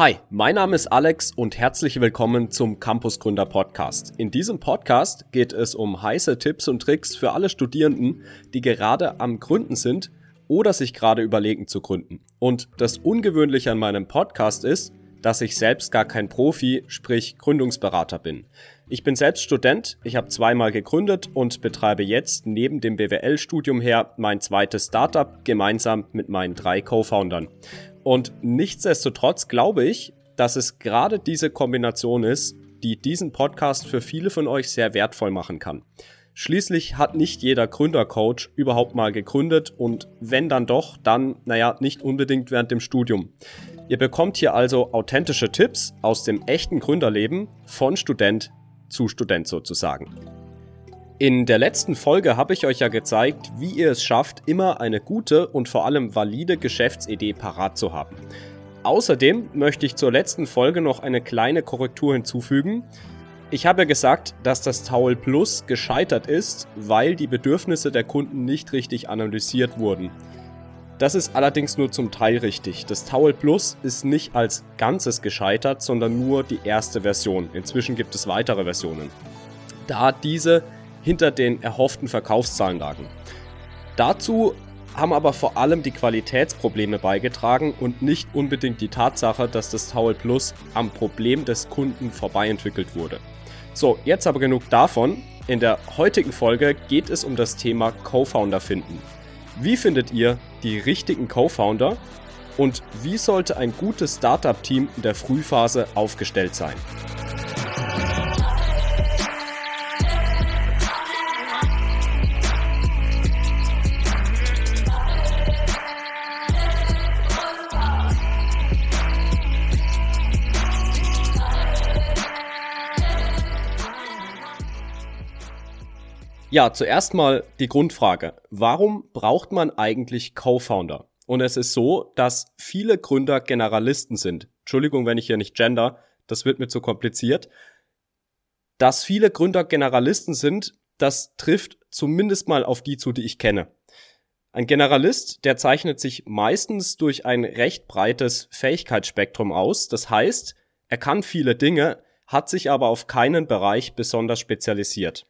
Hi, mein Name ist Alex und herzlich willkommen zum Campus Gründer Podcast. In diesem Podcast geht es um heiße Tipps und Tricks für alle Studierenden, die gerade am Gründen sind oder sich gerade überlegen zu gründen. Und das Ungewöhnliche an meinem Podcast ist, dass ich selbst gar kein Profi, sprich Gründungsberater bin. Ich bin selbst Student, ich habe zweimal gegründet und betreibe jetzt neben dem BWL-Studium her mein zweites Startup gemeinsam mit meinen drei Co-Foundern. Und nichtsdestotrotz glaube ich, dass es gerade diese Kombination ist, die diesen Podcast für viele von euch sehr wertvoll machen kann. Schließlich hat nicht jeder Gründercoach überhaupt mal gegründet und wenn dann doch, dann, naja, nicht unbedingt während dem Studium. Ihr bekommt hier also authentische Tipps aus dem echten Gründerleben von Student zu Student sozusagen. In der letzten Folge habe ich euch ja gezeigt, wie ihr es schafft, immer eine gute und vor allem valide Geschäftsidee parat zu haben. Außerdem möchte ich zur letzten Folge noch eine kleine Korrektur hinzufügen. Ich habe gesagt, dass das Towel Plus gescheitert ist, weil die Bedürfnisse der Kunden nicht richtig analysiert wurden. Das ist allerdings nur zum Teil richtig. Das Towel Plus ist nicht als Ganzes gescheitert, sondern nur die erste Version. Inzwischen gibt es weitere Versionen. Da diese hinter den erhofften Verkaufszahlen lagen. Dazu haben aber vor allem die Qualitätsprobleme beigetragen und nicht unbedingt die Tatsache, dass das Towel Plus am Problem des Kunden vorbei entwickelt wurde. So, jetzt aber genug davon. In der heutigen Folge geht es um das Thema Co-Founder finden. Wie findet ihr die richtigen Co-Founder und wie sollte ein gutes Startup-Team in der Frühphase aufgestellt sein? Ja, zuerst mal die Grundfrage. Warum braucht man eigentlich Co-Founder? Und es ist so, dass viele Gründer Generalisten sind. Entschuldigung, wenn ich hier nicht gender, das wird mir zu kompliziert. Dass viele Gründer Generalisten sind, das trifft zumindest mal auf die zu, die ich kenne. Ein Generalist, der zeichnet sich meistens durch ein recht breites Fähigkeitsspektrum aus. Das heißt, er kann viele Dinge, hat sich aber auf keinen Bereich besonders spezialisiert.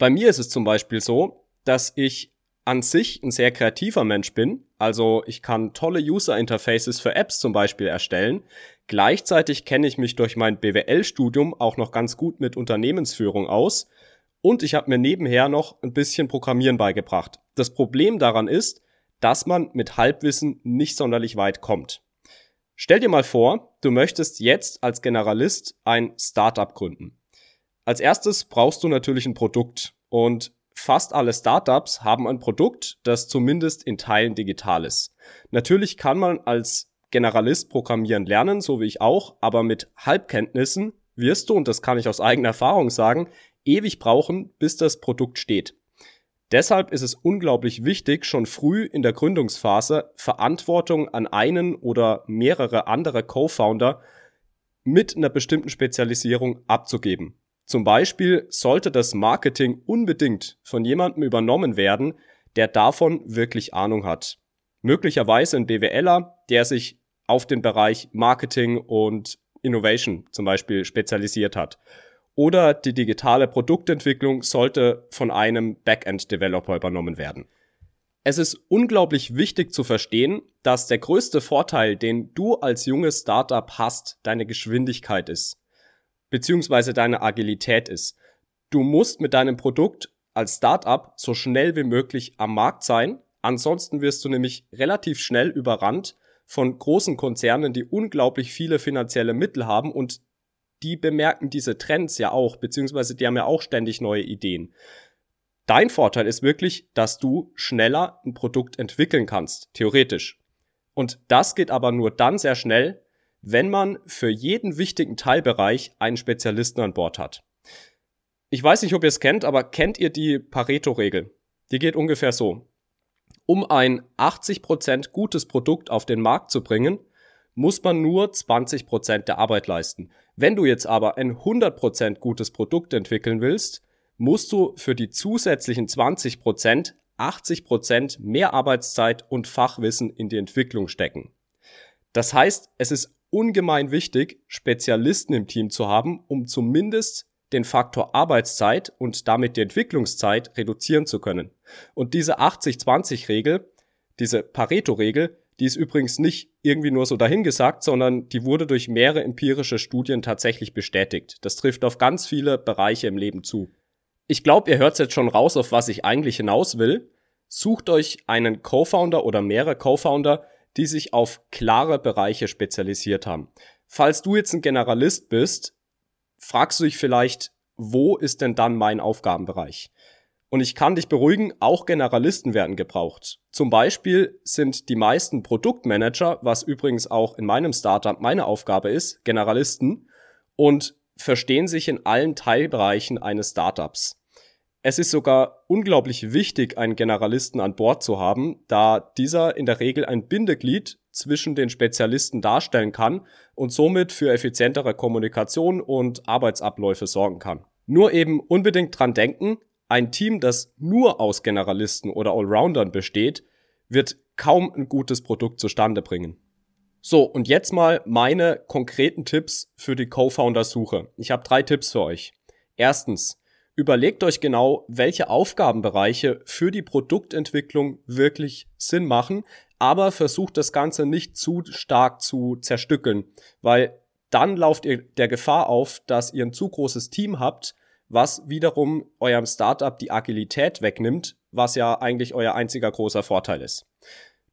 Bei mir ist es zum Beispiel so, dass ich an sich ein sehr kreativer Mensch bin. Also ich kann tolle User Interfaces für Apps zum Beispiel erstellen. Gleichzeitig kenne ich mich durch mein BWL-Studium auch noch ganz gut mit Unternehmensführung aus. Und ich habe mir nebenher noch ein bisschen Programmieren beigebracht. Das Problem daran ist, dass man mit Halbwissen nicht sonderlich weit kommt. Stell dir mal vor, du möchtest jetzt als Generalist ein Startup gründen. Als erstes brauchst du natürlich ein Produkt und fast alle Startups haben ein Produkt, das zumindest in Teilen digital ist. Natürlich kann man als Generalist programmieren lernen, so wie ich auch, aber mit Halbkenntnissen wirst du, und das kann ich aus eigener Erfahrung sagen, ewig brauchen, bis das Produkt steht. Deshalb ist es unglaublich wichtig, schon früh in der Gründungsphase Verantwortung an einen oder mehrere andere Co-Founder mit einer bestimmten Spezialisierung abzugeben. Zum Beispiel sollte das Marketing unbedingt von jemandem übernommen werden, der davon wirklich Ahnung hat. Möglicherweise ein BWLer, der sich auf den Bereich Marketing und Innovation zum Beispiel spezialisiert hat. Oder die digitale Produktentwicklung sollte von einem Backend-Developer übernommen werden. Es ist unglaublich wichtig zu verstehen, dass der größte Vorteil, den du als junges Startup hast, deine Geschwindigkeit ist beziehungsweise deine Agilität ist. Du musst mit deinem Produkt als Startup so schnell wie möglich am Markt sein. Ansonsten wirst du nämlich relativ schnell überrannt von großen Konzernen, die unglaublich viele finanzielle Mittel haben und die bemerken diese Trends ja auch, beziehungsweise die haben ja auch ständig neue Ideen. Dein Vorteil ist wirklich, dass du schneller ein Produkt entwickeln kannst, theoretisch. Und das geht aber nur dann sehr schnell, wenn man für jeden wichtigen Teilbereich einen Spezialisten an Bord hat. Ich weiß nicht, ob ihr es kennt, aber kennt ihr die Pareto-Regel? Die geht ungefähr so. Um ein 80% gutes Produkt auf den Markt zu bringen, muss man nur 20% der Arbeit leisten. Wenn du jetzt aber ein 100% gutes Produkt entwickeln willst, musst du für die zusätzlichen 20% 80% mehr Arbeitszeit und Fachwissen in die Entwicklung stecken. Das heißt, es ist ungemein wichtig, Spezialisten im Team zu haben, um zumindest den Faktor Arbeitszeit und damit die Entwicklungszeit reduzieren zu können. Und diese 80-20-Regel, diese Pareto-Regel, die ist übrigens nicht irgendwie nur so dahingesagt, sondern die wurde durch mehrere empirische Studien tatsächlich bestätigt. Das trifft auf ganz viele Bereiche im Leben zu. Ich glaube, ihr hört jetzt schon raus, auf was ich eigentlich hinaus will. Sucht euch einen Co-Founder oder mehrere Co-Founder, die sich auf klare Bereiche spezialisiert haben. Falls du jetzt ein Generalist bist, fragst du dich vielleicht, wo ist denn dann mein Aufgabenbereich? Und ich kann dich beruhigen, auch Generalisten werden gebraucht. Zum Beispiel sind die meisten Produktmanager, was übrigens auch in meinem Startup meine Aufgabe ist, Generalisten und verstehen sich in allen Teilbereichen eines Startups. Es ist sogar unglaublich wichtig, einen Generalisten an Bord zu haben, da dieser in der Regel ein Bindeglied zwischen den Spezialisten darstellen kann und somit für effizientere Kommunikation und Arbeitsabläufe sorgen kann. Nur eben unbedingt dran denken, ein Team, das nur aus Generalisten oder Allroundern besteht, wird kaum ein gutes Produkt zustande bringen. So, und jetzt mal meine konkreten Tipps für die Co-Founder-Suche. Ich habe drei Tipps für euch. Erstens, Überlegt euch genau, welche Aufgabenbereiche für die Produktentwicklung wirklich Sinn machen, aber versucht das Ganze nicht zu stark zu zerstückeln, weil dann lauft ihr der Gefahr auf, dass ihr ein zu großes Team habt, was wiederum eurem Startup die Agilität wegnimmt, was ja eigentlich euer einziger großer Vorteil ist.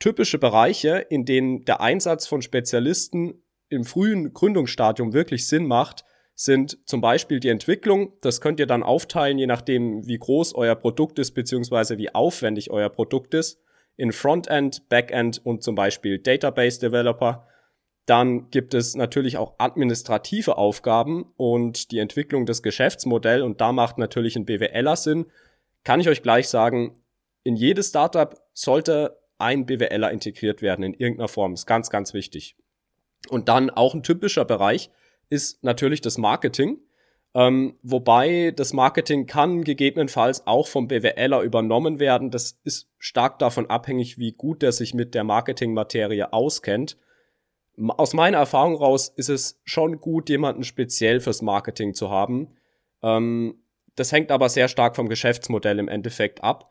Typische Bereiche, in denen der Einsatz von Spezialisten im frühen Gründungsstadium wirklich Sinn macht, sind zum Beispiel die Entwicklung. Das könnt ihr dann aufteilen, je nachdem, wie groß euer Produkt ist, beziehungsweise wie aufwendig euer Produkt ist. In Frontend, Backend und zum Beispiel Database Developer. Dann gibt es natürlich auch administrative Aufgaben und die Entwicklung des Geschäftsmodells. Und da macht natürlich ein BWLer Sinn. Kann ich euch gleich sagen, in jedes Startup sollte ein BWLer integriert werden in irgendeiner Form. Ist ganz, ganz wichtig. Und dann auch ein typischer Bereich ist natürlich das Marketing. Ähm, wobei das Marketing kann gegebenenfalls auch vom BWLer übernommen werden. Das ist stark davon abhängig, wie gut er sich mit der Marketingmaterie auskennt. Aus meiner Erfahrung raus ist es schon gut, jemanden speziell fürs Marketing zu haben. Ähm, das hängt aber sehr stark vom Geschäftsmodell im Endeffekt ab.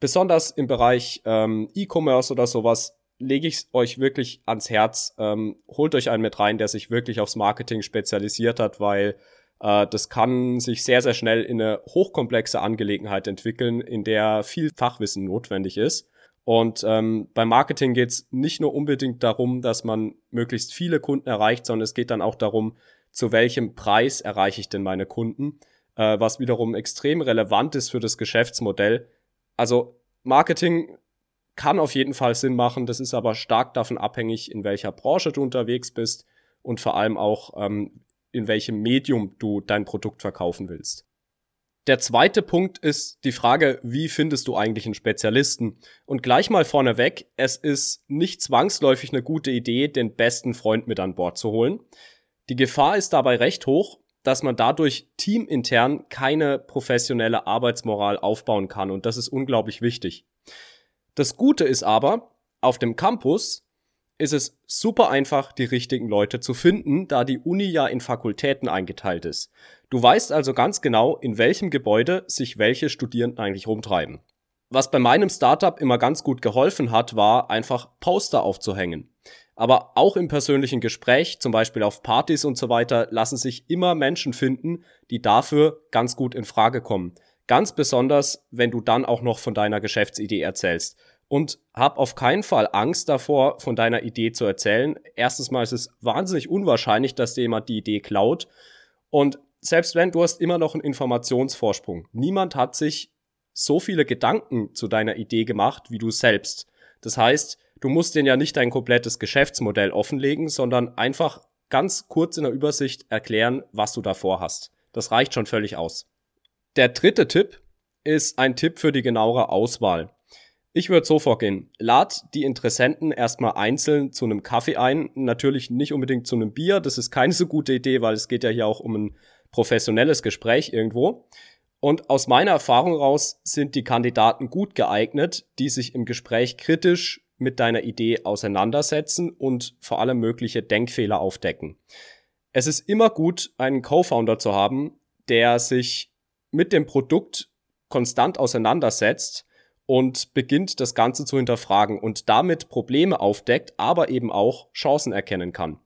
Besonders im Bereich ähm, E-Commerce oder sowas lege ich euch wirklich ans Herz. Ähm, holt euch einen mit rein, der sich wirklich aufs Marketing spezialisiert hat, weil äh, das kann sich sehr, sehr schnell in eine hochkomplexe Angelegenheit entwickeln, in der viel Fachwissen notwendig ist. Und ähm, beim Marketing geht es nicht nur unbedingt darum, dass man möglichst viele Kunden erreicht, sondern es geht dann auch darum, zu welchem Preis erreiche ich denn meine Kunden, äh, was wiederum extrem relevant ist für das Geschäftsmodell. Also Marketing kann auf jeden Fall Sinn machen. Das ist aber stark davon abhängig, in welcher Branche du unterwegs bist und vor allem auch, ähm, in welchem Medium du dein Produkt verkaufen willst. Der zweite Punkt ist die Frage, wie findest du eigentlich einen Spezialisten? Und gleich mal vorneweg, es ist nicht zwangsläufig eine gute Idee, den besten Freund mit an Bord zu holen. Die Gefahr ist dabei recht hoch, dass man dadurch teamintern keine professionelle Arbeitsmoral aufbauen kann und das ist unglaublich wichtig. Das Gute ist aber, auf dem Campus ist es super einfach, die richtigen Leute zu finden, da die Uni ja in Fakultäten eingeteilt ist. Du weißt also ganz genau, in welchem Gebäude sich welche Studierenden eigentlich rumtreiben. Was bei meinem Startup immer ganz gut geholfen hat, war einfach Poster aufzuhängen. Aber auch im persönlichen Gespräch, zum Beispiel auf Partys und so weiter, lassen sich immer Menschen finden, die dafür ganz gut in Frage kommen. Ganz besonders, wenn du dann auch noch von deiner Geschäftsidee erzählst. Und hab auf keinen Fall Angst davor, von deiner Idee zu erzählen. Erstens mal ist es wahnsinnig unwahrscheinlich, dass dir jemand die Idee klaut. Und selbst wenn, du hast immer noch einen Informationsvorsprung. Niemand hat sich so viele Gedanken zu deiner Idee gemacht wie du selbst. Das heißt, du musst denen ja nicht dein komplettes Geschäftsmodell offenlegen, sondern einfach ganz kurz in der Übersicht erklären, was du davor hast. Das reicht schon völlig aus. Der dritte Tipp ist ein Tipp für die genauere Auswahl. Ich würde so vorgehen. Lad die Interessenten erstmal einzeln zu einem Kaffee ein. Natürlich nicht unbedingt zu einem Bier. Das ist keine so gute Idee, weil es geht ja hier auch um ein professionelles Gespräch irgendwo. Und aus meiner Erfahrung raus sind die Kandidaten gut geeignet, die sich im Gespräch kritisch mit deiner Idee auseinandersetzen und vor allem mögliche Denkfehler aufdecken. Es ist immer gut, einen Co-Founder zu haben, der sich mit dem Produkt konstant auseinandersetzt und beginnt das Ganze zu hinterfragen und damit Probleme aufdeckt, aber eben auch Chancen erkennen kann.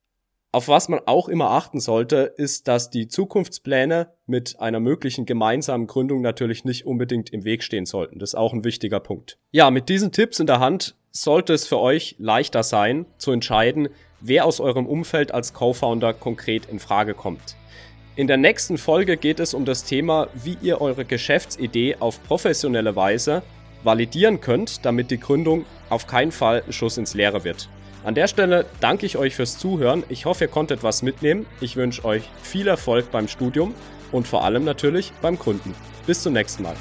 Auf was man auch immer achten sollte, ist, dass die Zukunftspläne mit einer möglichen gemeinsamen Gründung natürlich nicht unbedingt im Weg stehen sollten. Das ist auch ein wichtiger Punkt. Ja, mit diesen Tipps in der Hand sollte es für euch leichter sein, zu entscheiden, wer aus eurem Umfeld als Co-Founder konkret in Frage kommt. In der nächsten Folge geht es um das Thema, wie ihr eure Geschäftsidee auf professionelle Weise validieren könnt, damit die Gründung auf keinen Fall ein Schuss ins Leere wird. An der Stelle danke ich euch fürs Zuhören. Ich hoffe, ihr konntet was mitnehmen. Ich wünsche euch viel Erfolg beim Studium und vor allem natürlich beim Gründen. Bis zum nächsten Mal.